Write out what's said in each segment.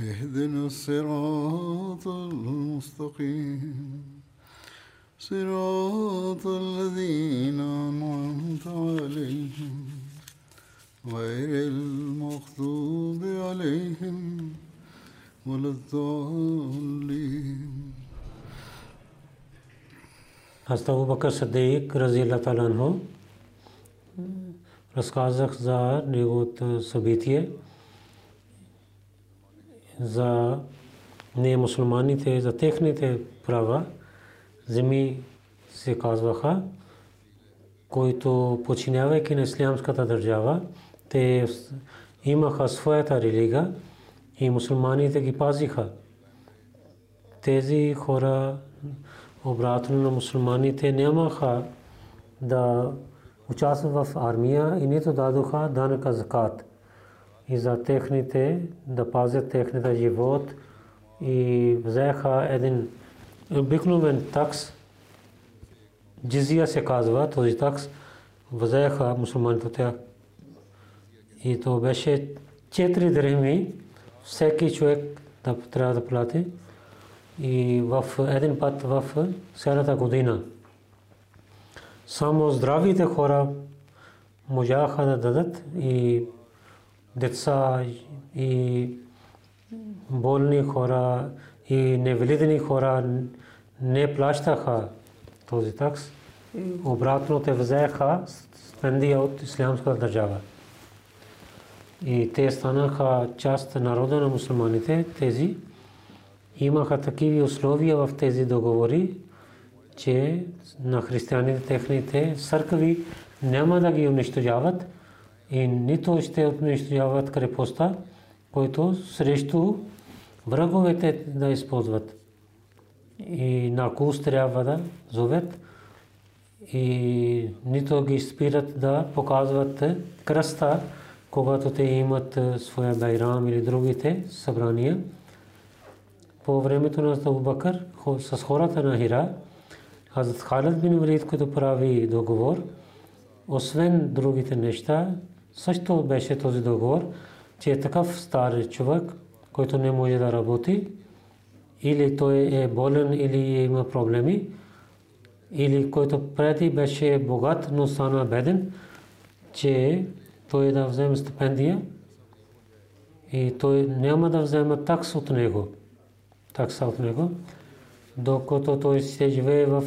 اهدنا الصراط المستقيم صراط الذين أنعمت عليهم غير المغضوب عليهم ولا الضالين Hazrat Abu Bakr Siddiq разияллаху таala анху разказах за неговото събитие За не мусулманите, за техните права, земи се казваха, които починявайки на ислямската държава, те имаха своята религия и мусулманите ги пазиха. Тези хора обратно на мусулманите нямаха да участват в армия и нито дадоха данъка закат. И за техните, да пазят техния живот и взеха един обикновен такс, джизия се казва, този такс, взеха мусулманите от тях. И то беше 4 дрехми, всеки човек да трябва да плати и в един път в цялата година. Само здравите хора можаха да дадат и деца и болни хора и невалидни хора не плащаха този такс. Обратно те взеха стипендия от ислямската държава. И те станаха част народа на мусулманите, тези, имаха такива условия в тези договори, че на християните техните църкви няма да ги унищожават и нито ще унищожават крепостта, който срещу враговете да използват. И на курс трябва да зовет и нито ги спират да показват кръста, когато те имат своя байрам или другите събрания по времето на Абу Бакър с хората на Хира, Хазрат Халид бин Валид, който прави договор, освен другите неща, също беше този договор, че е такъв стар човек, който не може да работи, или той е болен, или има проблеми, или който преди беше богат, но стана беден, че той да вземе стипендия и той няма да вземе такс от него такса от него, докато той ще живее в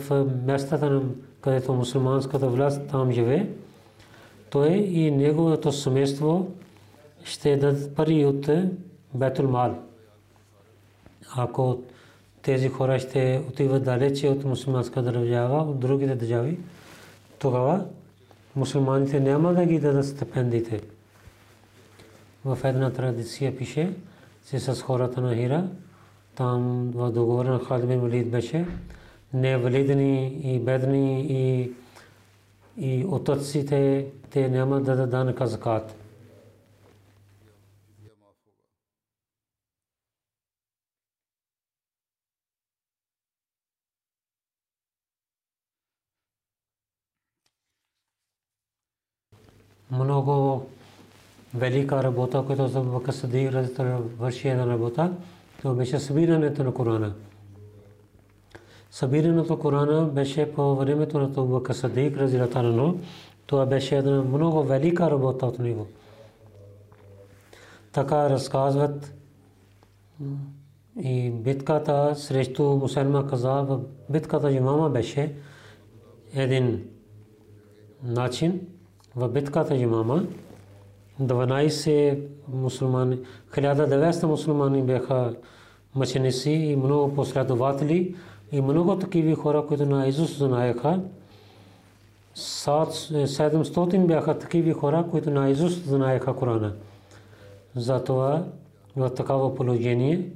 местата, където мусулманската власт там живее, той и неговото семейство ще дадат пари от Бетул Мал. Ако тези хора ще отиват далече от мусулманска държава, от другите държави, тогава мусулманите няма да ги дадат стипендиите. В една традиция пише, че с хората на Хира, там в договора на Халид бин Валид беше невалидни и бедни и, и отъците, те няма да дадат данъка закат. Много велика работа, която за Бакър Садик върши една работа. То беше събирането на Корана. Събирането Корана беше по времето на Абу Бакр Садик разилатано. Това беше една много велика работа от него. Така разказват И битката срещу Мусалма каза, битката Имама беше един начин. В битката Имама 12 мусулмани, 1900 мусулмани бяха мъченици и много последователи и много такива хора, които на Исус знаеха. 700 бяха такива хора, които на Исус знаеха Корана. Затова в такава положение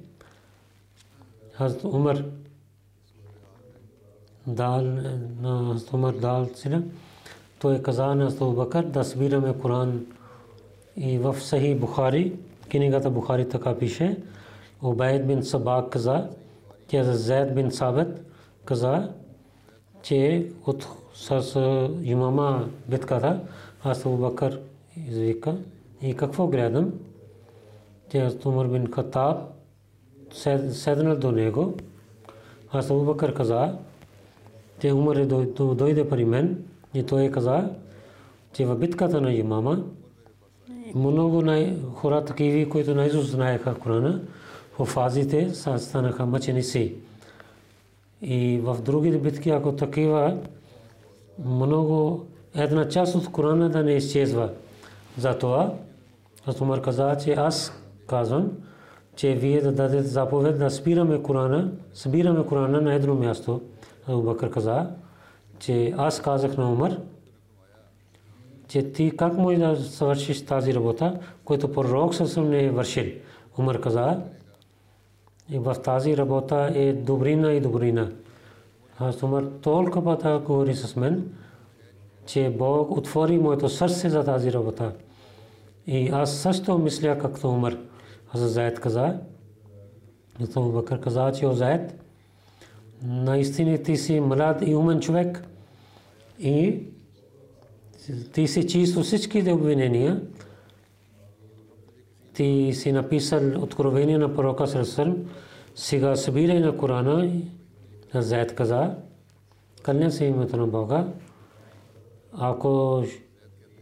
Хазрат Умар дал на Хазрат Умар дал сила. Той каза на Хазрат Бакър да събираме Коран и в Сахи Бухари, книгата Бухари така пише, Убайд бин Сабак каза, че Зайд бин Сабет каза, че от с имама битката, аз Бакър извика и какво гледам, че Умар бин Хатаб седнал до него. Аз Бакър каза, че Умар е дойде при мен и той каза, че в битката на имама много хора такива, които наизуст знаеха Корана, в фазите станаха мъченици. И в другите битки, ако такива, много една част от Корана да не изчезва. Затова Умар каза, че аз казвам, че вие да дадете заповед да спираме Корана, събираме Корана на едно място. Абу каза, че аз казах на Умар, че ти как може да свършиш тази работа, която пророк съм не е вършил. Умар каза, и в тази работа е добрина и добрина. Аз Умар толкова пъти говори с мен, че Бог отвори моето сърце за тази работа. И аз също мисля както Умар. Аз Заед каза, Абу Бакър каза, че о Заед, наистина ти си млад и умен човек и ти си чисто всичките обвинения. Ти си написал откровение на пророка Сърсърм, сега събирай на Корана, Заед каза, кълня се името на Бога, ако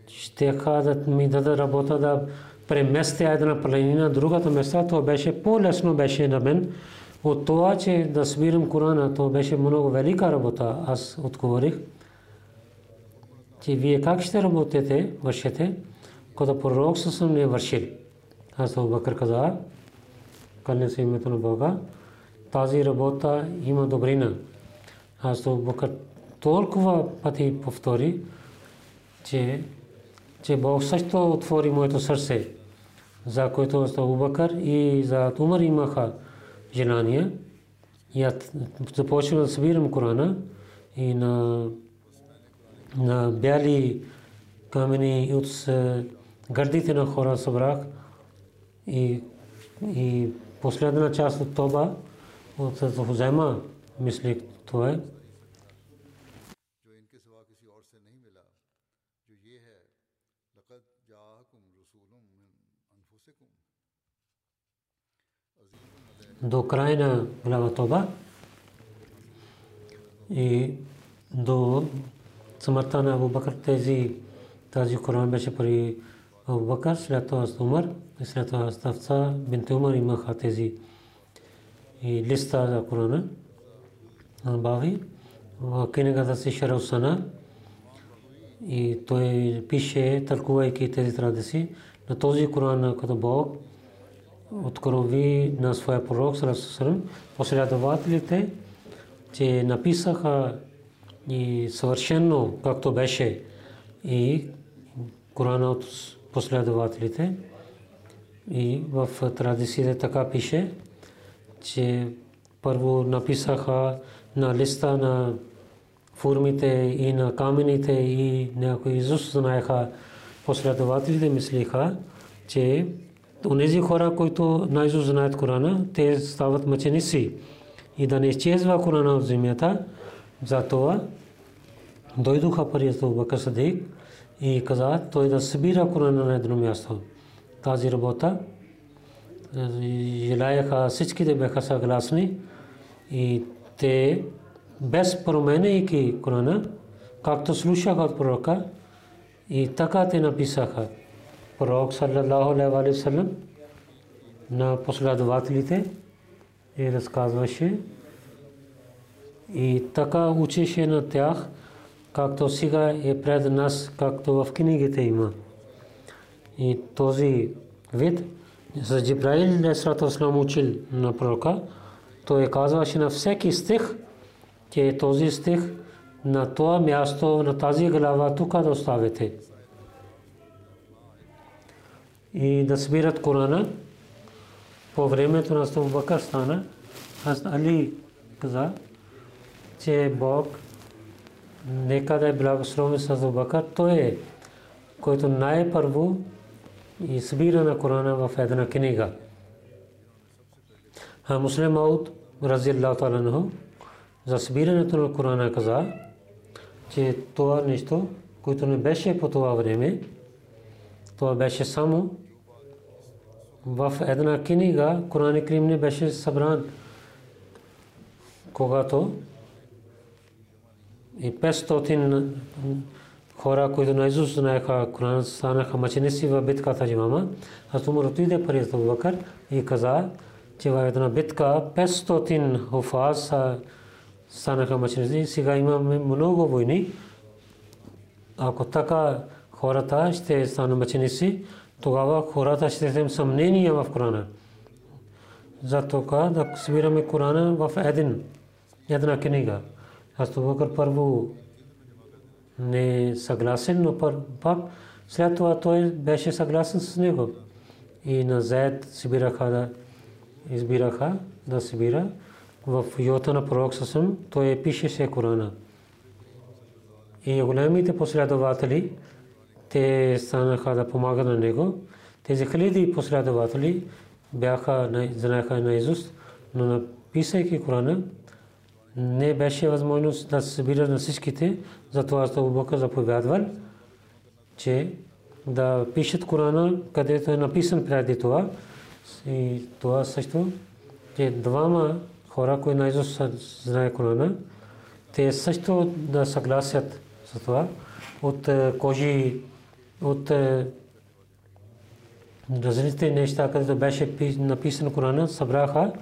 ще да ми даде работа да преместя една планина, другата места, то беше по-лесно беше на мен. От това, че да свирам Корана, то беше много велика работа. Аз отговорих, че вие как ще работите, вършите, когато пророк съм не вършил. Абу Бакър каза, кълня се името на Бога, тази работа има добрина. Абу Бакър толкова пъти повтори, че, че Бог също отвори моето сърце, за което Абу Бакър и за Умар имаха желание. И аз да събирам Корана и на, на бяли камени от гърдите на хора събрах и, и последна част от това от Хузема мислих това е. до края на глава Тоба и до смъртта на Абу Бакър тези тази Коран беше при Абу Бакър, след това с Умар след това с Тавца бинт Умар имаха тези листа за Корана Бави. В книгата си Шарусана и той пише, тълкувайки тези традиции, на този Коран, като Бог открови на своя пророк последователите, че написаха и съвършено както беше и Корана от последователите. И в традициите така пише, че първо написаха на листа на формите и на камените и някои Исус знаеха последователите мислиха, че онези хора, които най-зо знаят Корана, те стават мъченици. И да не изчезва Корана от земята, затова дойдоха при Абу Бакър Садик и каза той да събира Корана на едно място. Тази работа желаяха всичките бяха съгласни и те без променяйки Корана, както слушаха от пророка, и така те написаха. Пророк саллаллаху алейхи ва саллям на последователите и разказваше и така учеше на тях, както сега е пред нас, както в книгите има. И този вид за Джибраил Несратослам учил на пророка, той казваше на всеки стих, че този стих на това място, на тази глава, тук да оставите. И да събират Корана. По времето на Абу Бакър стана, аз Али каза, че Бог нека да е благословен с Абу Бакър, той е, който най-първо и събира на Корана в една книга. А Муслим Мауд, рази Аллаху за събирането на Корана каза, че това нещо, което не беше по това време, това беше само в една книга, Коран Крим не беше събран. Когато и 500 хора, които наизуст знаеха Коран, станаха мъченици в битката Джимама. Аз Умар отиде при Бакър и каза, че в една битка 500 хуфаз станаха мъченици. Сега имаме много войни. Ако така хората ще станат мъченици, тогава хората ще вземат съмнение в Корана. Затова да събираме Корана в един, една книга. Това първо не съгласен, но пак след това той беше съгласен с него. И на Заед събираха да избираха да събира в йота на пророк Сасъм, той пишеше Корана. И големите последователи, те станаха да помагат на него. Тези хиляди последователи бяха, знаеха наизуст, но написайки Корана, не беше възможност да се събира на всичките, затова Абу Бакър заповядвал, че да пишат Корана, където е написан преди това. И това също, че двама хора, които наизуст знае Корана, те също да съгласят с това от е, кожи, от е, различните неща, където беше написано Корана, събраха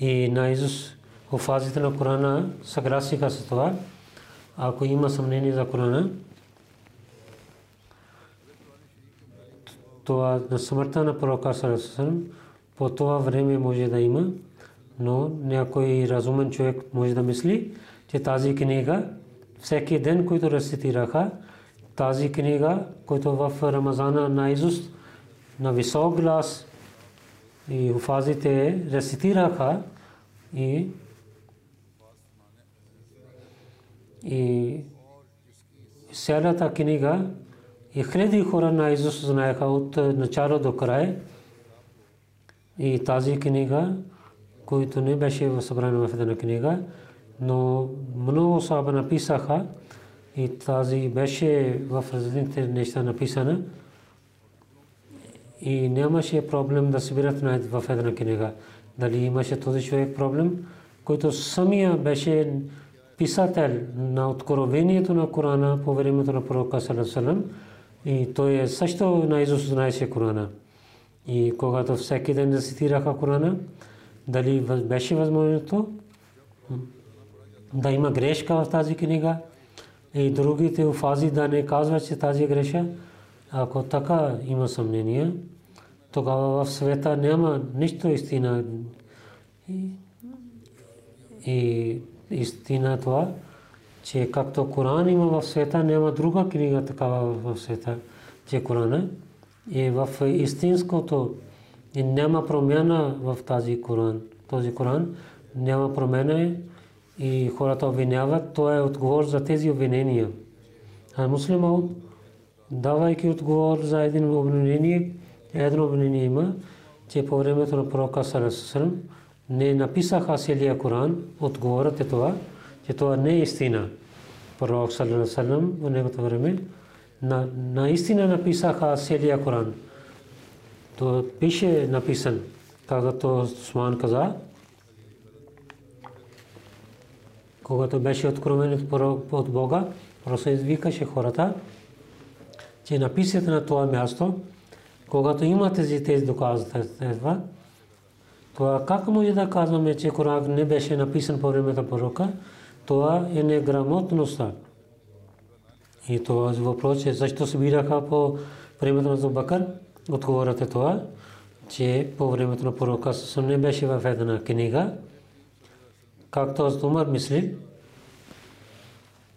и наизуст фазите на Корана съгласиха с това. Ако има съмнение за Корана, това на смъртта на пророка Сарасусалам по това време може да има, но някой разумен човек може да мисли, че тази книга всеки ден, който рецитираха, тази книга, който в Рамазана на Изуст, на висок глас и уфазите рецитираха и И цялата книга и хиляди хора на Изус знаеха от начало до край. И тази книга, която не беше събрана в една книга, но много саба написаха и тази беше в различните неща написана. И нямаше проблем да събират в една книга. Дали имаше този човек проблем, който самия беше писател на откровението на Корана по времето на пророка Салам и той е също на Изус знаеше Корана. И когато всеки ден да цитираха Корана, дали беше възможното да има грешка в тази книга и другите фази да не казват, че тази греша, ако така има съмнение, тогава в света няма нищо истина. И, и истина това, че както Коран има в света, няма друга книга такава в света, че Коран е в истинското и няма промяна в тази Коран. Този Коран няма промяна и хората обвиняват, това е отговор за тези обвинения. А муслимът, давайки отговор за един обвинение, едно обвинение има, че по времето на пророка Салесусалам, не написаха целия Коран, отговорът е това, че това не е истина. Пророк Салам в неговото време на, наистина написаха целия Коран. То пише написан, както Суман каза, когато беше откровен от Бога, просто извикаше хората, че написате на това място, когато имате тези доказателства, Това как може да казваме, че Коран не беше написан по времето на пророка? Това е неграмотността. И това е въпрос е защо събираха по времето на Зубакър? Отговорът е това, че по времето на пророка Сусам не беше в една книга, както аз Умар мисли,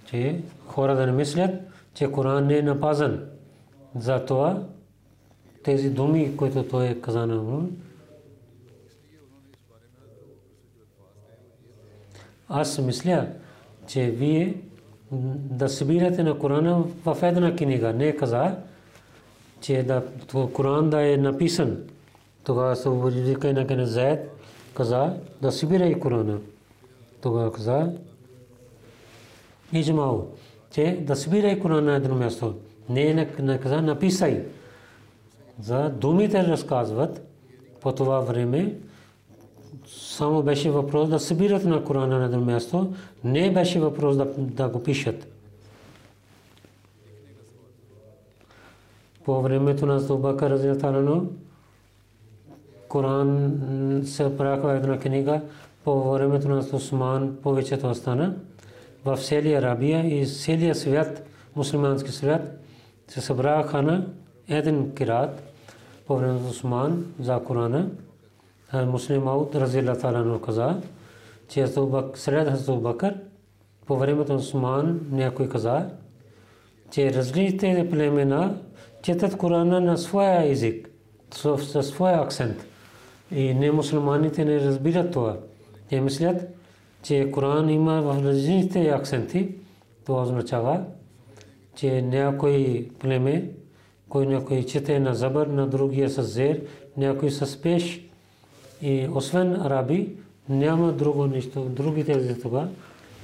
че хора да не мислят, че Коран не е напазан. Затова тези думи, които той е казано, аз мисля, че вие да събирате на Корана в една книга. Не каза, че да, Коран да е написан. Тогава се вика на Кен каза да събира и Корана. Тогава каза, Иджмао, че да събира и Корана на едно място. Не е каза, написай. За думите разказват по това време, само беше въпрос да събират на Корана на едно място, не беше въпрос да, да го пишат. По времето на Зубака Разилтарано, Коран се праха една книга, по времето на Осман повечето остана. В целия Арабия и целия свят, мусулмански свят, се събраха на един кират по времето на Осман за Корана. Муслим Ауд Разилла Талано каза, че сред Хазрат Бакър по времето на Осман някой каза, че различните племена четат Корана на своя език, със своя акцент. И не мусулманите не разбират това. Те мислят, че Коран има в различните акценти. Това означава, че някой племе, кой някой чете на забър, на другия с зер, някой с пеш, и освен араби, няма друго нещо. Другите езици това.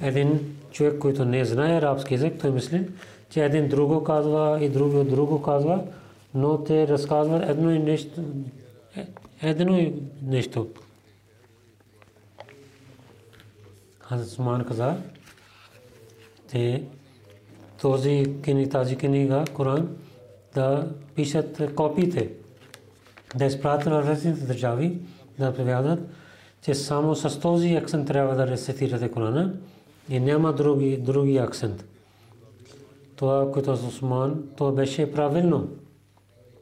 Един човек, който не знае арабски език, той мисли, че един друго казва и друго друго казва, но те разказват едно и нещо. Едно и нещо. Хазрат Суман каза, те този книга, тази книга, Коран, да пишат копиите, да изпратят на различните държави, да преведат, че само с този акцент трябва да рецитирате Корана и няма други, други акцент. Това, което с Осман, то беше правилно.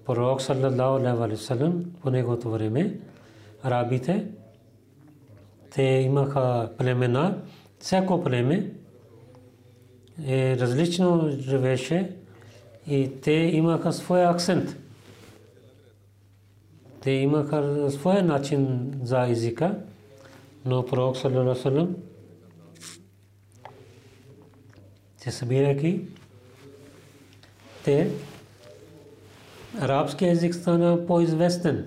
Пророк саллаллаху алейхи салам по неговото време, арабите, те имаха племена, всяко племе е различно живеше и те имаха своя акцент. Те имаха своя начин за езика, но пророк саллаллаху се събирайки, те арабски език стана по-известен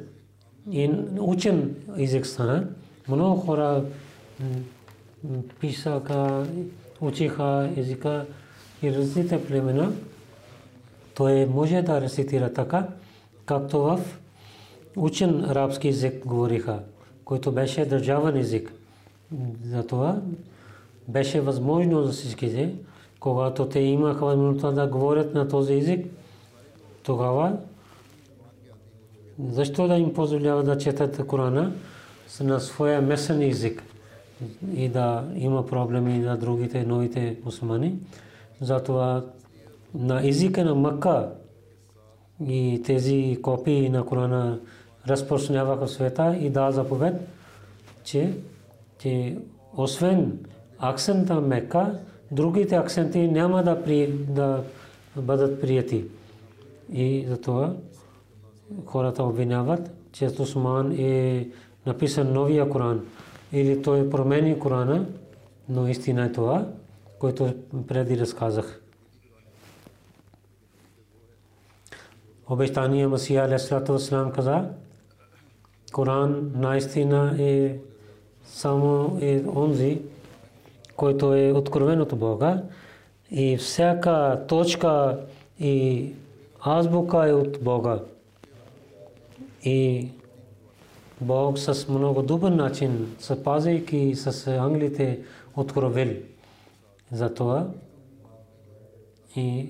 и учен език стана. Много хора писаха, учиха езика и различните племена. Той може да рецитира така, както в учен арабски език говориха, който беше държавен език. Затова беше възможно за всичките, когато те имаха възможността да говорят на този език, тогава защо да им позволява да четат Корана на своя месен език и да има проблеми на другите новите мусулмани. Затова на езика на Макка и тези копии на Корана разпространяваха в света и да заповед, че, че освен акцента Мека, другите акценти няма да, при, да бъдат прияти. И затова хората обвиняват, че Осман е написан новия Коран или той промени Корана, но истина е това, което преди разказах. Обещания Масия Алейхиссалату Вассалам каза, Коран наистина е само е онзи, който е откровен от Бога и всяка точка и азбука е от Бога. И Бог с много добър начин, съпазайки с англите, откровил. Затова и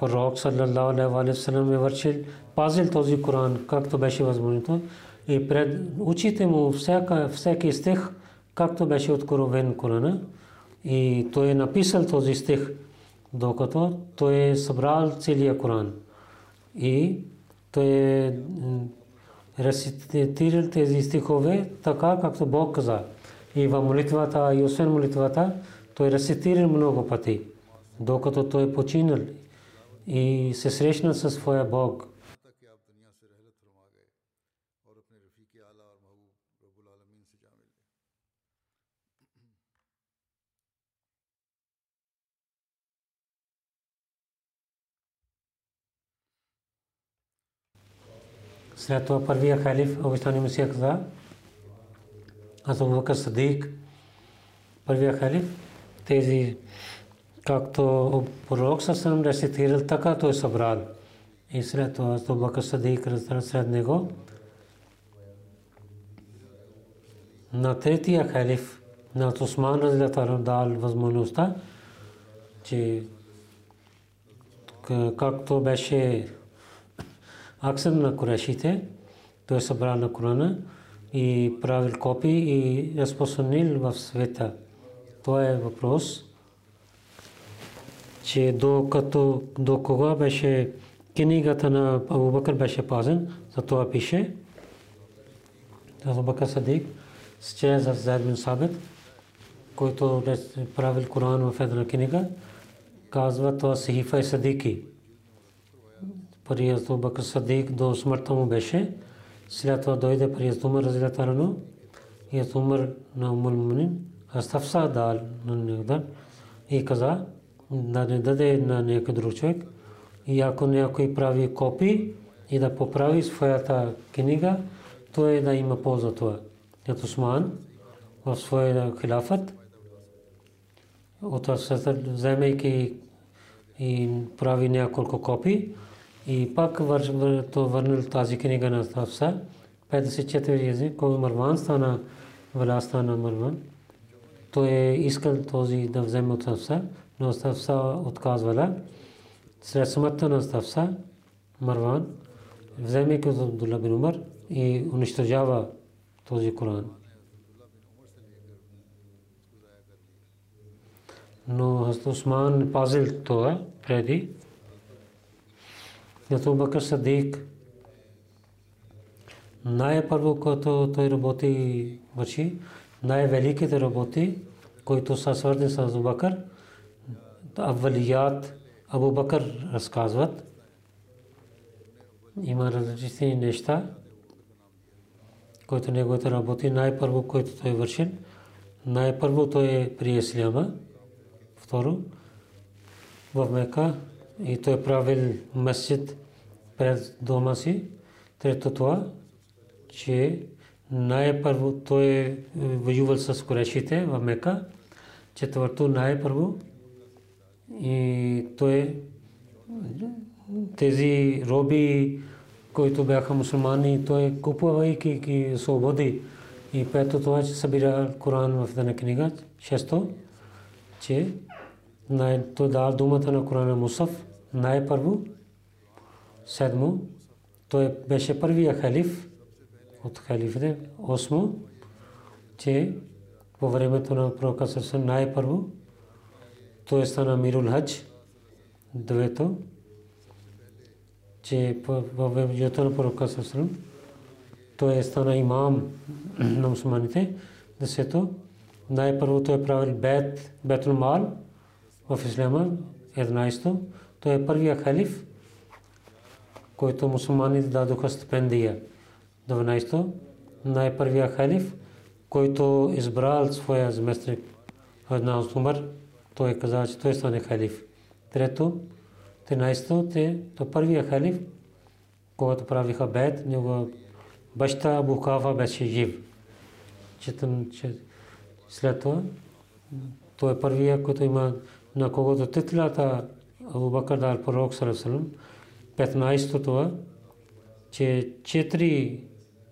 пророк саллаллаху алейхи ва салlam е вършил, пазил този Коран, както беше възможно и пред очите му всяка, всеки стих, както беше откровен Корана. И той е написал този стих, докато той е събрал целия Коран. И той е рецитирал тези стихове така, както Бог каза. И в молитвата, и освен молитвата, той рецитирал много пъти, докато той е починал и се срещна със своя Бог. След това първия халиф, обещани Месия каза, аз Бакър Садик, първия халиф, тези, както пророк съм рецитирал, така той събрал. И след това аз Бакър Садик сред него. На третия халиф, на Осман Разлятар дал възможността, че както беше акцент на Курешите, той е събрал на Корана и правил копи и разпространил в света. Това е въпрос, че докато до кога беше книгата на Абу Бакър беше пазен, за това пише Абу Бакър Садик с чрез Зайд бин Сабит, който правил Коран в една книга, казва това Сихифа и Садики при Абу Бакр Садик до смъртта му беше. След това дойде при Умар Разилатарано и Умар на Умулмунин Астафса дал на него и каза да не даде на някой друг човек и ако някой прави копи и да поправи своята книга, то е да има полза това. Ето Осман в своя хилафът от вземайки и прави няколко копи, и пак върнал тази книга на Ставса. 54 език, кой Марван стана властта на Марван. Той е искал този да вземе от Ставса, но Ставса отказвала. След смъртта на Ставса, Марван, вземайки от Абдулла бин Умар и унищожава този Коран. Но Хазрат Усман пазил това преди Ято Бакър Садик. Най-първо, който той работи, върши, най-великите работи, които са свързани с Абу Бакър, Аввалият, Абу Бакър разказват. Има различни неща, които неговите работи, най-първо, който той върши, най-първо той е при Исляма, второ, в Мека, и той правил месец пред дома си. Трето това, че най-първо той е воювал с корешите в Мека. Четвърто, най-първо и той тези роби, които бяха мусулмани, той купувайки ги свободи. И пето това, че събира Коран в една книга. Шесто, че той дал думата на Корана Мусав най-първо. Седмо, той беше първия халиф от халифите. Осмо, че по времето на пророка Сърсен най-първо той стана Мирул Хадж. Девето, че във времето на пророка Сърсен той стана имам на мусулманите. Десето, най-първо той правил бет, бетул мал в Ислама. Единайсто, той е първия халиф, който мусулманите дадоха стипендия. 12. Най-първия халиф, който избрал своя заместник една Умар, той каза, че той стане халиф. Трето, 13. Те, то първия халиф, когато правиха бед, него баща Абу Кафа беше жив. Четам, че след това, той е първия, който има на когото титлата ابو بکردار فروخت صلیم پیتنائش چی چیتری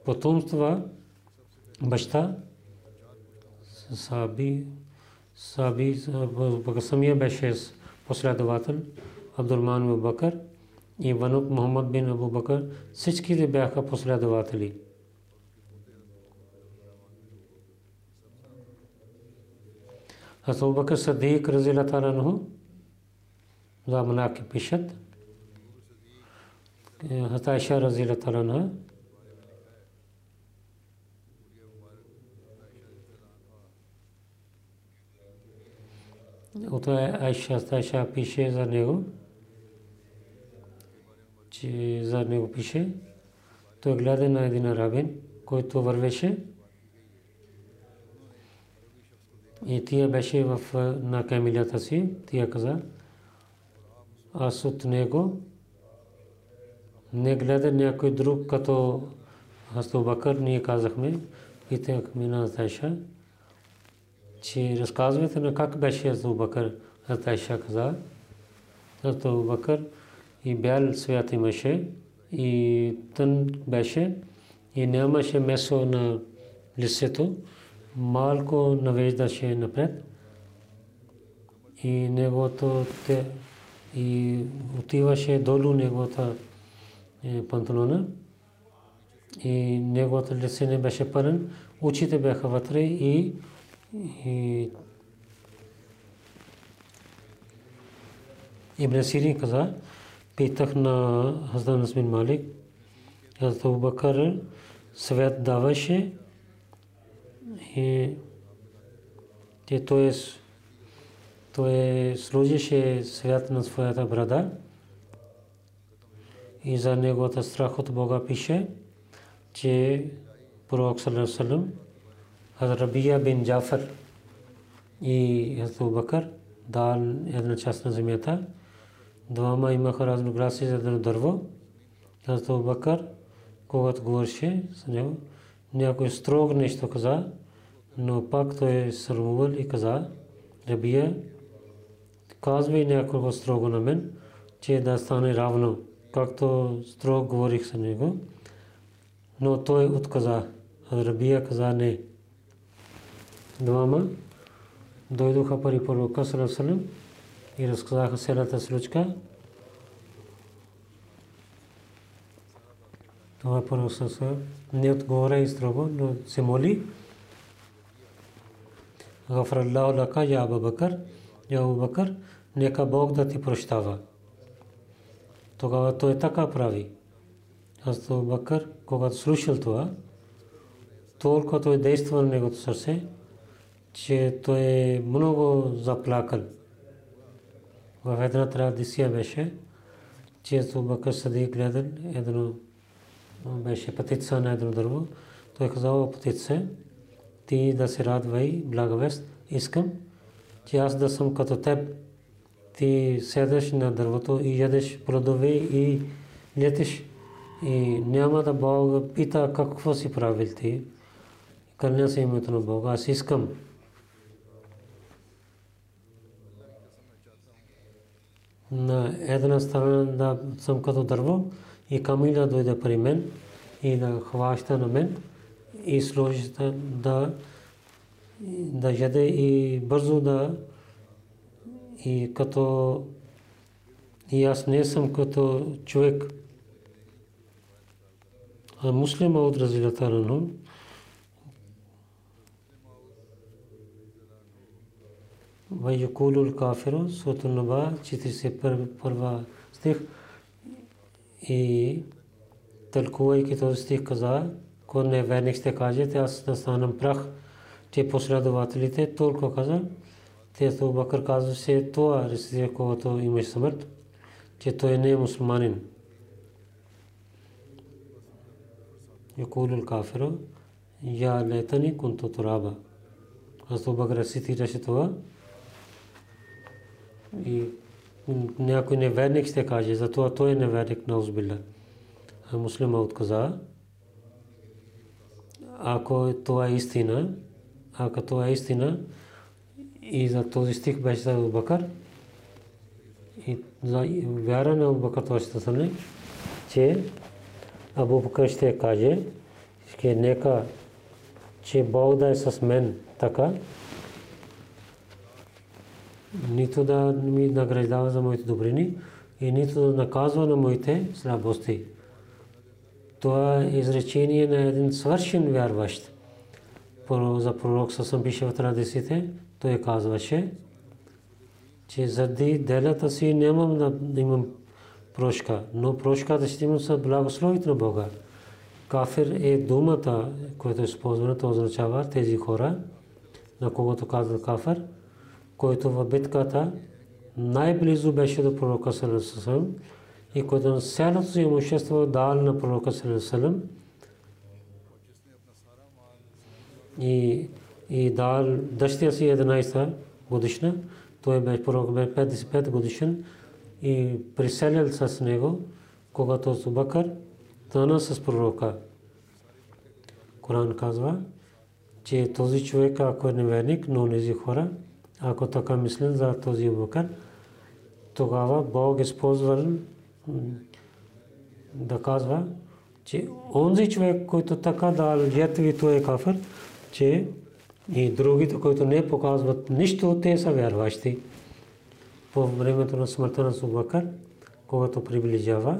قطوبت بشتہ سابی سمیہ بہ شیس پھسل دو واتل عبد المان بکر یہ ونو محمد بن ابو بکر سچکی بیاقہ پھسلے دعلی اب بکر صدیق رضی اللہ تعالیٰ за манаки пишат. Хазрат Айша Разилата Анха от Айша, Айша пише за него, че за него пише, той гледа на един арабин, който вървеше. И тия беше в, на камилята си, тия каза, аз от него не гледа някой друг като Хасто Бакър, ние казахме, питахме на Айша, че разказвате на как беше Азу Бакър. Хазрат Айша каза, Азу Бакър и бял свят имаше и тън беше и нямаше месо на лицето, малко навеждаше напред и неговото те и отиваше долу неговата панталона и неговото лице не беше пълен, очите бяха вътре и и Ибн Сирин каза, питах на Хаздан Насмин Малик, Хазрат Абу Бакър съвет даваше и те той, той сложише свят на своята брада и за неговата страх от Бога пише, че пророк Салам Рабия бин Джафар и Хазрат Бакър дал една част на земята. Двама имаха разногласи за едно дърво. Хазрат Бакър, когато говореше с него, някой строг нещо каза, но пак той е срамувал и каза, Рабия, казвай няколко строго на мен, че да стане равно, както строго говорих с него. Но той отказа. Рабия каза не двама дойдоха при пророка Салам и разказаха селата случка. Това пророк не отговаря и строго, но се моли. Лака я Абу Бакър, я Абу Бакър, нека Бог да ти прощава. Тогава той така прави. Аз Бакър, когато слушал това, толкова той действа на негото сърце, че той е много заплакал. В една традиция беше, че Бакър Садик гледал едно беше пътица на едно дърво. Той казал, пътице, ти да се радвай, благовест, искам, че аз да съм като теб. Ти седеш на дървото и ядеш плодове и летиш. И няма да Бог пита какво си правил ти. Кълня се името на Бога. Аз искам на една страна да съм като дърво и камила дойде при мен и да хваща на мен и сложи да да яде и бързо да и като и аз не съм като човек. А муслима от Разилатарану Вайякулул Кафиру, Сотунаба, 41 стих и тълкувайки този стих каза, кой не е верник ще каже, аз да станам прах те последователите толкова каза, те то Бакър казва се това арестира, когато имаше смърт, че той не е мусулманин. Якулул кафира, я летани кунто тураба. Аз то Бакър цитираше това. И някой неверник ще каже, затова той е неверник на Узбилля. А муслима отказа. Ако това е истина, ако това е истина, и за този стих беше за Бакър, и за вяра на Бакър това ще стане, че Абу Бакър ще каже, че нека, че Бог да е с мен така, нито да ми награждава за моите добрини и нито да наказва на моите слабости. Това е изречение на един свършен вярващ. За пророк съм пише в традициите, той казваше, че заради делата си нямам да имам прошка, но прошката ще имам с благословите на Бога. Кафир е думата, която е използвана, то означава тези хора, на когото казва кафир, който в битката най-близо беше до пророка Салесалам и който на цялото си имущество дал на пророка Салесалам и, и дал дъщеря си 11 годишна, той беше пророк 55 годишен и приселил с него, когато Зубакър тъна с пророка. Коран казва, че този човек, ако е неверник, но тези хора, ако така мислят за този Бакър, тогава Бог използвал да казва, че онзи човек, който така дал жертви, той е кафир, че и другите, които не показват нищо, те са вярващи. По времето на смъртта на Субакър, когато приближава,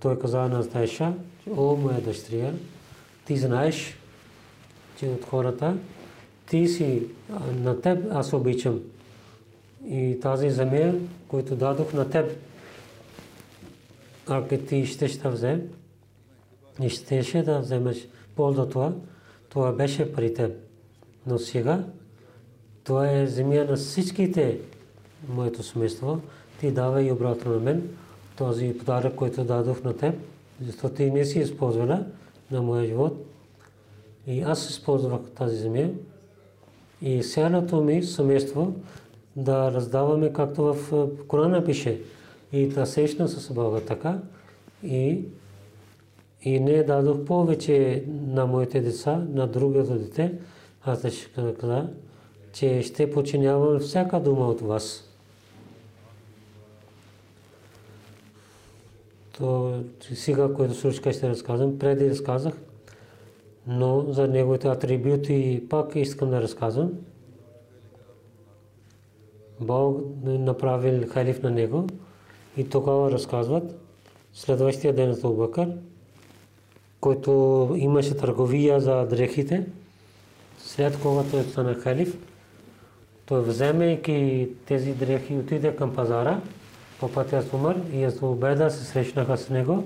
той каза на Тайша, о, моя дъщеря, ти знаеш, че от хората ти си на теб аз обичам. И тази земя, която дадох на теб, ако ти ще ще взем, и щеше да вземеш полза това, това беше при теб. Но сега, това е земя на всичките моето семейство, ти давай обратно на мен този подарък, който дадох на теб, защото ти не си използвала на моя живот. И аз използвах тази земя. И цялото ми семейство да раздаваме, както в Корана пише, и да срещна с Бога така. И, и не дадох повече на моите деца, на другото дете. Аз каза, че ще починявам всяка дума от вас. То сега, което случка ще разказвам, преди разказах, но за неговите атрибути пак искам да разказвам. Бог направил халиф на него и тогава разказват следващия ден за Бакър, който имаше търговия за дрехите, след когато той стана халиф, той вземайки тези дрехи отиде към пазара, по пътя с Умар и с Убеда се срещнаха с него.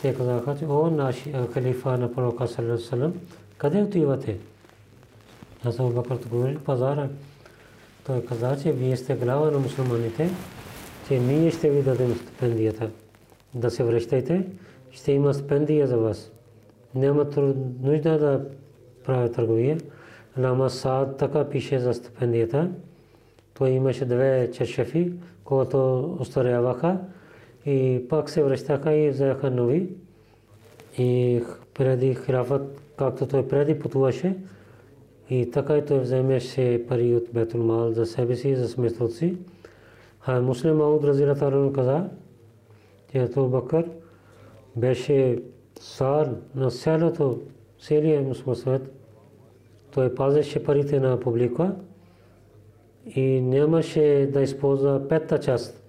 Те казаха, о, наши халифа на пророка Салам, къде отивате? Аз Абу Бакър говори, пазара. Той каза, че вие сте глава на мусулманите, че ние ще ви дадем стипендията. Да се връщайте, ще има стипендия за вас. Няма нужда да правя търговия. Лама Саад така пише за стипендията. Той имаше две чершефи, когато устаряваха и пак се връщаха и взеха нови. И преди храфът, както той преди пътуваше, и така и той вземеше пари от Бетулмал за себе си за си. А муслим Ауд Разира Таран каза, че Ато Бакър беше сар на цялото, целия мусулман свет. Той пазеше парите на публика и нямаше да използва петта част.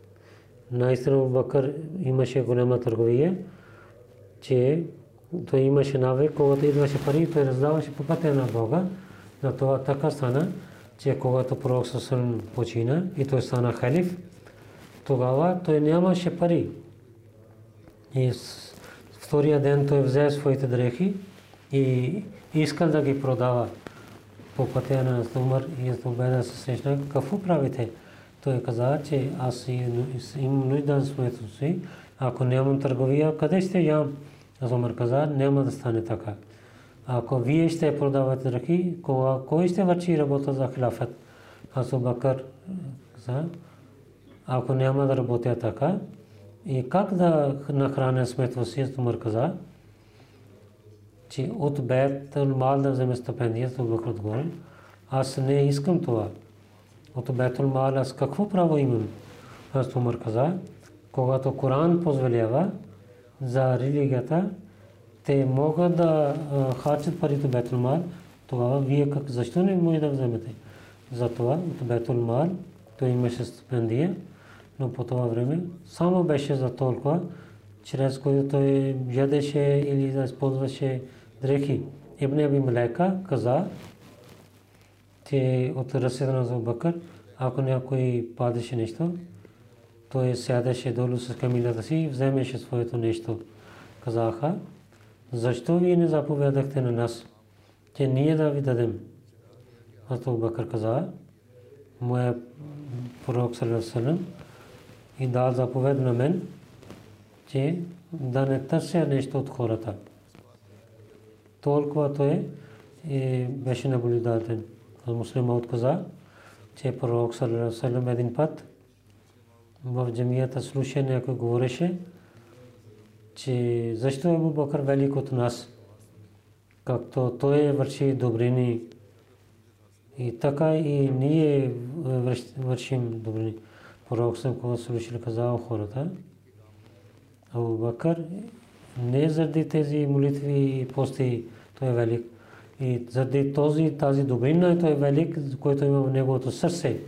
Наистина Бакър имаше голяма търговия, че той имаше навик, когато идваше пари, той раздаваше по пътя на Бога. Затова така стана, че когато пророк Сусън почина и той стана халиф, тогава той нямаше пари. И втория ден той взе своите дрехи и искал да ги продава по пътя на Умар и Зубайда се срещна, какво правите? Той каза, че аз имам нужда за своето си, ако нямам търговия, къде ще ям? Аз Умар каза, няма да стане така. Ако вие ще продавате дрехи, кой ще върши работа за хилафет? Аз Бакър каза, ако няма да работя така, и как да нахраня сметва си, Умар каза, че от Бетъл Мал да вземе стипендия, то Бакр отговори, аз не искам това. От Бетъл Мал аз какво право имам? Аз Умар каза, когато Коран позволява за религията, те могат да харчат парите Бетъл Мал, тогава вие как, защо не може да вземете? Затова от Бетъл Мал той имаше стипендия, но по това време само беше за толкова, чрез който той ядеше или използваше дрехи. Ибн Аби Малека каза, че от ръцете на Бакър, ако някой падеше нещо, той сядаше долу с камилата си и вземеше своето нещо. Казаха, защо вие не заповядахте на нас, че ние да ви дадем? Хазрат Бакър каза, моя пророк Салесалем и дал заповед на мен, че да не търся нещо от хората. Толкова той е, беше наблюдателен. Муслимът каза, че пророк Салесалем един път в джамията слуша някой говореше, че защо е Бакър велик от нас, както той върши добрини и така и ние вършим добрини. Пророк съм, когато слушали казал хората, Абу Бакър не заради тези молитви и пости той е велик. И заради този, тази добрина той е велик, който има в неговото сърце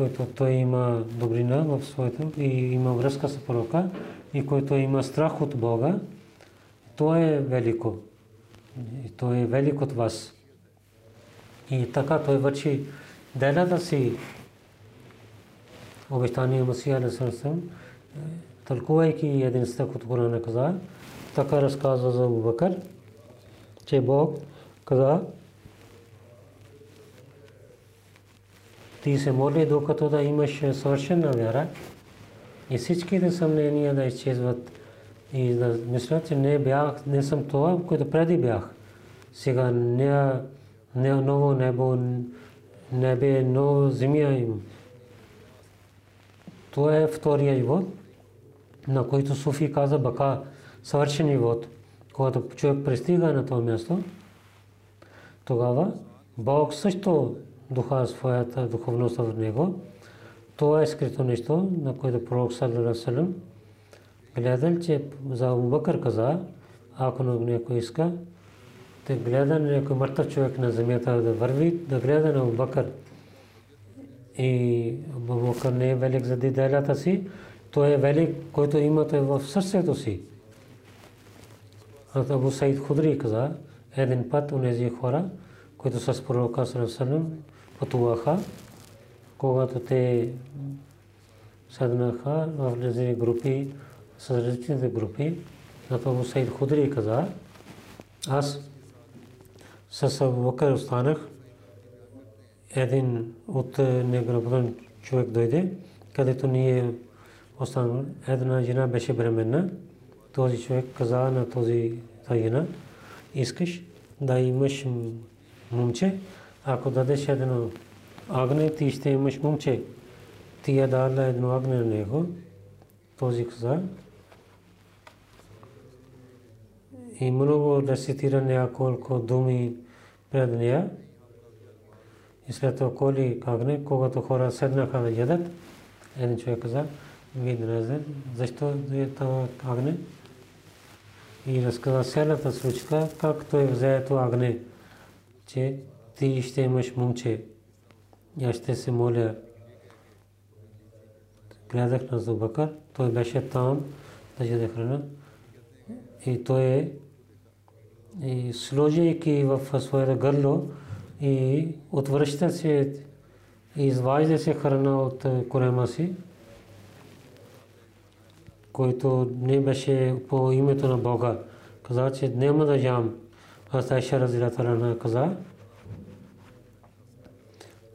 който той има добрина в своето и има връзка с пророка и който има страх от Бога, то е велико. И той е велик от вас. И така той върши делата си обещания Масия Алисалсам, тълкувайки един стък от Корана каза, така разказва за Бакър, че Бог каза, Ти се моли докато да имаш съвършена вяра и всичките съмнения да изчезват и да мисля, че не бях, не съм това, което преди бях. Сега не, не ново небо, небе, ново земя им. Това е втория живот, на който Суфи каза бака съвършен живот. Когато човек пристига на това място, тогава Бог също духа своята духовност в него. Това е скрито нещо, на което пророк Салалалалалалалам гледал, че за Абубакър каза, ако някой иска, те гледа на някой мъртъв човек на земята да върви, да гледа на Абубакър. И Абубакър не е велик за делята си, той е велик, който има той в сърцето си. Абу Саид Худри каза, един път нези хора, които с пророка Салалалалалалам пътуваха, когато те седнаха в различни групи, с различните групи, на това Саид Худри каза, аз с Абубакър останах, един от негработен човек дойде, където ние останахме. Една жена беше бременна. Този човек каза на този жена, искаш да имаш момче, ако дадеш едно агне, ти ще имаш момче. Ти я дала едно агне на него, този каза. И много рецитира няколко думи пред нея. И след това коли агне, когато хора седнаха да ядат, един човек каза, не защо е това агне? И разказа цялата случка, как той взе това агне, че ти ще имаш момче. Аз ще се моля. Гледах на Зубакър, той беше там да яде храна. И той е и сложейки в своето гърло и отвръща се и изважда се храна от корема си, който не беше по името на Бога. Каза, че няма да ям. Аз Айша Разилата каза,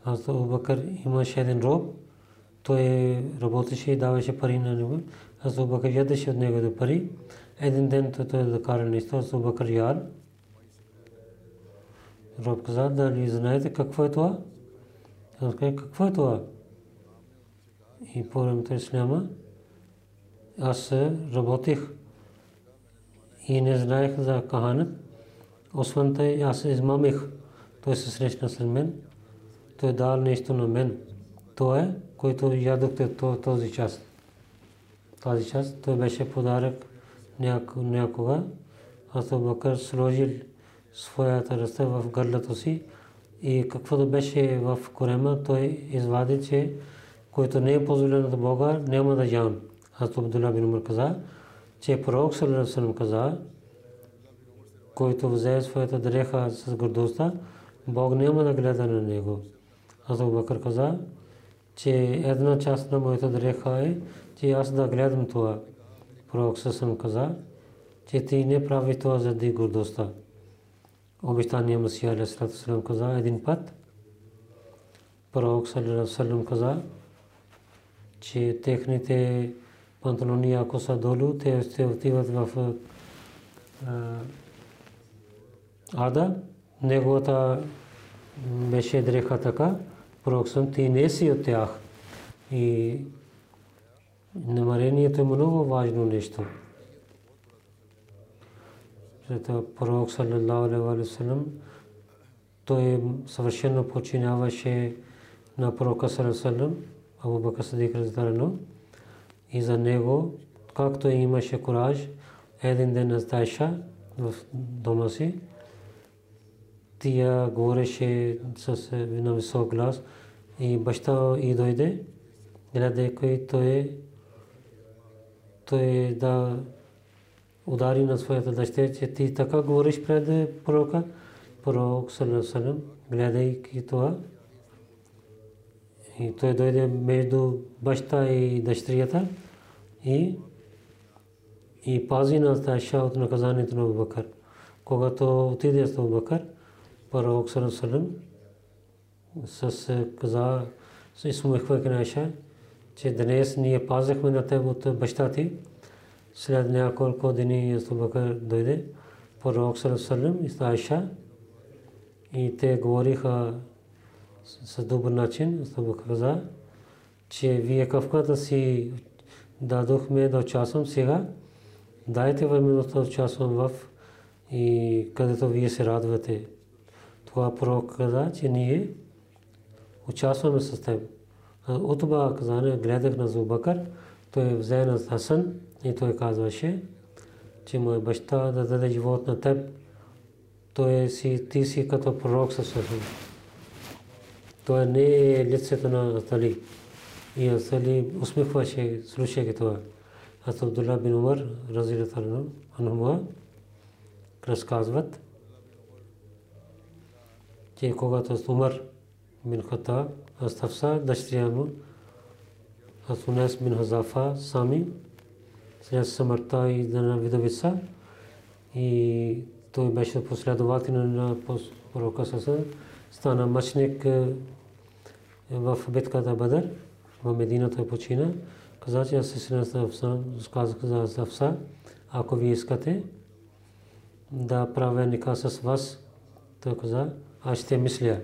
аз Абубакър имаше един роб, той работеше и даваше пари на него. Аз Абубакър ядеше от него пари. Един ден той да кара нещо, аз Абубакър ял. Роб каза, дали знаете какво е това? Аз казах, какво е това? И по времето Исляма аз работих и не знаех за каханът. Освен това аз измамих. Той се срещна с мен той дал нещо на мен. То е, който ядохте този час. Тази час той беше подарък някога. Аз Бакър сложил своята ръста в гърлото си и каквото беше в корема, той извади, че който не е позволено от Бога, няма да ям. Аз Абдулла бин Умар каза, че пророк Салерасалам каза, който взе своята дреха с гордостта, Бог няма да гледа на него. Азу Бакър каза, че една част на моята дреха е, че аз да гледам това. Пророк Сасам каза, че ти не прави това заради гордостта. Обещания Масия Алисалам каза един път. Пророк Салам каза, че техните панталони, ако са долу, те ще отиват в ада. Неговата беше дреха така, пророк съм, ти не си от тях. И намерението е много важно нещо. Пророк саллаллаху той съвършено починяваше на пророка саллаллаху Абу Бакр Садик раздарано и за него, както имаше кураж, един ден Аздайша в дома си, тя говореше с на висок глас. И баща и дойде, гледайки той, той да удари на своята дъщеря, че ти така говориш пред пророка, пророк Салам, гледайки това. И той дойде между баща и дъщерята и и пази на Тайша от наказанието на Абубакър. Когато отиде с Абубакър, пророк Салам с каза, се изсмехвайки на Айша, че днес ние пазахме на теб от баща ти. След няколко дни Абубакър дойде, пророк Салам и Айша и те говориха с добър начин, Абубакър каза, че вие кавката си дадохме да участвам сега, дайте възможност да участвам в и където вие се радвате. Това пророк каза, че ние участваме с теб. От това гледах на Зубакър, той взе на Хасан и той казваше, че мой баща да даде живот на теб, той си, ти си като пророк със Хасан. Той не е лицето на Али. И Али усмихваше, слушайки това. Аз Абдулла бин Умар, разилата анхума, разказват, че когато аз Умар бин Хата, аз Тавса, дъщеря му, аз Унес бин Хазафа, сами, след смъртта и на видовица, и той беше последовател на пророка Сасан, стана мъчник в битката Бадър, в Медина той почина. Каза, че аз се сина за Завса, ако ви искате да правя ника с вас, той каза, аз ще мисля.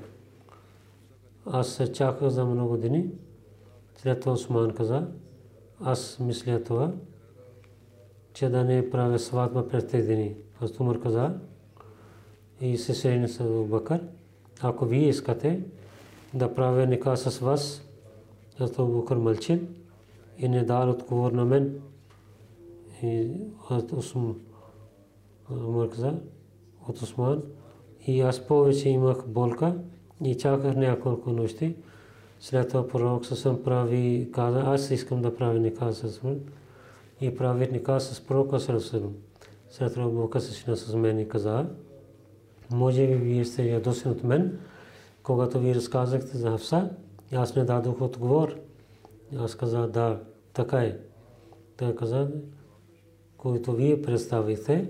Аз се чаках за много дни. След това Осман каза, аз мисля това, че да не правя сватба през тези дни. Аз каза и се срени с Бакър, ако вие искате да правя ника с вас, аз Бакър мълчи и не дал отговор на мен. И от Осман, каза, от Осман, и аз повече имах болка и чаках няколко нощи. След това пророк съм прави, каза, аз искам да правя ника с мен. И прави с пророка Сърсърм. След това Бога се с мен и каза, може би вие сте ядосен от мен, когато ви разказахте за Хавса, аз не дадох отговор. Аз каза, да, така е. Той каза, който вие представите,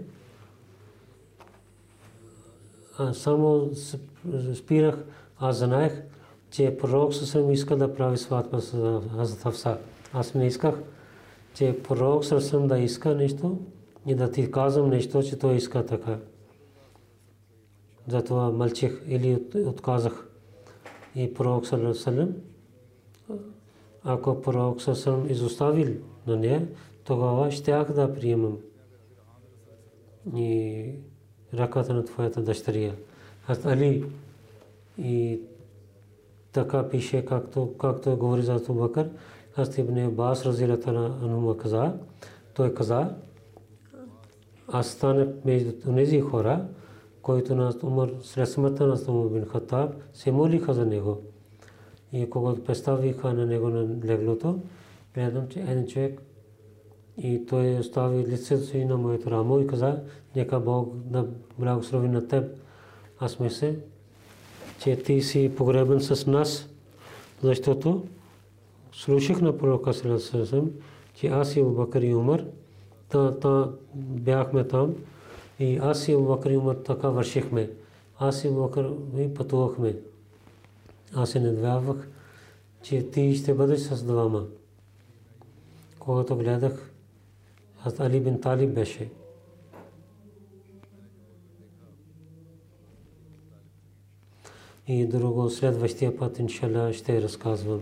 само спирах, аз знаех, че пророк съвсем иска да прави сватба с Хавса. Аз не исках, че пророк съвсем да иска нещо и да ти казвам нещо, че той иска така. Затова мълчих или отказах. И пророк съвсем, ако пророк съвсем изоставил на нея, тогава щях да приемам. И ръката на твоята дъщеря. Аз Али и така пише, както, както говори за Абу Бакър, аз ибн Аббас разилата на Анума каза, той каза, аз станах между тези хора, които на Умар, след смъртта на Умар бин Хаттаб, се молиха за него. И когато представиха на него на леглото, гледам, че един човек и той остави лицето си на моето рамо и каза, нека Бог да благослови на теб. Аз мисля, че ти си погребан с нас, защото слушах на пророка Салесалесалем, че аз и Абубакър и Умар, бяхме там и аз и Абубакър и Умар така вършихме. Аз и Абубакър и пътувахме. Аз се надвявах, че ти ще бъдеш с двама. Когато гледах, аз Али бин Талиб беше. И друго следващия път, иншалла, ще разказвам.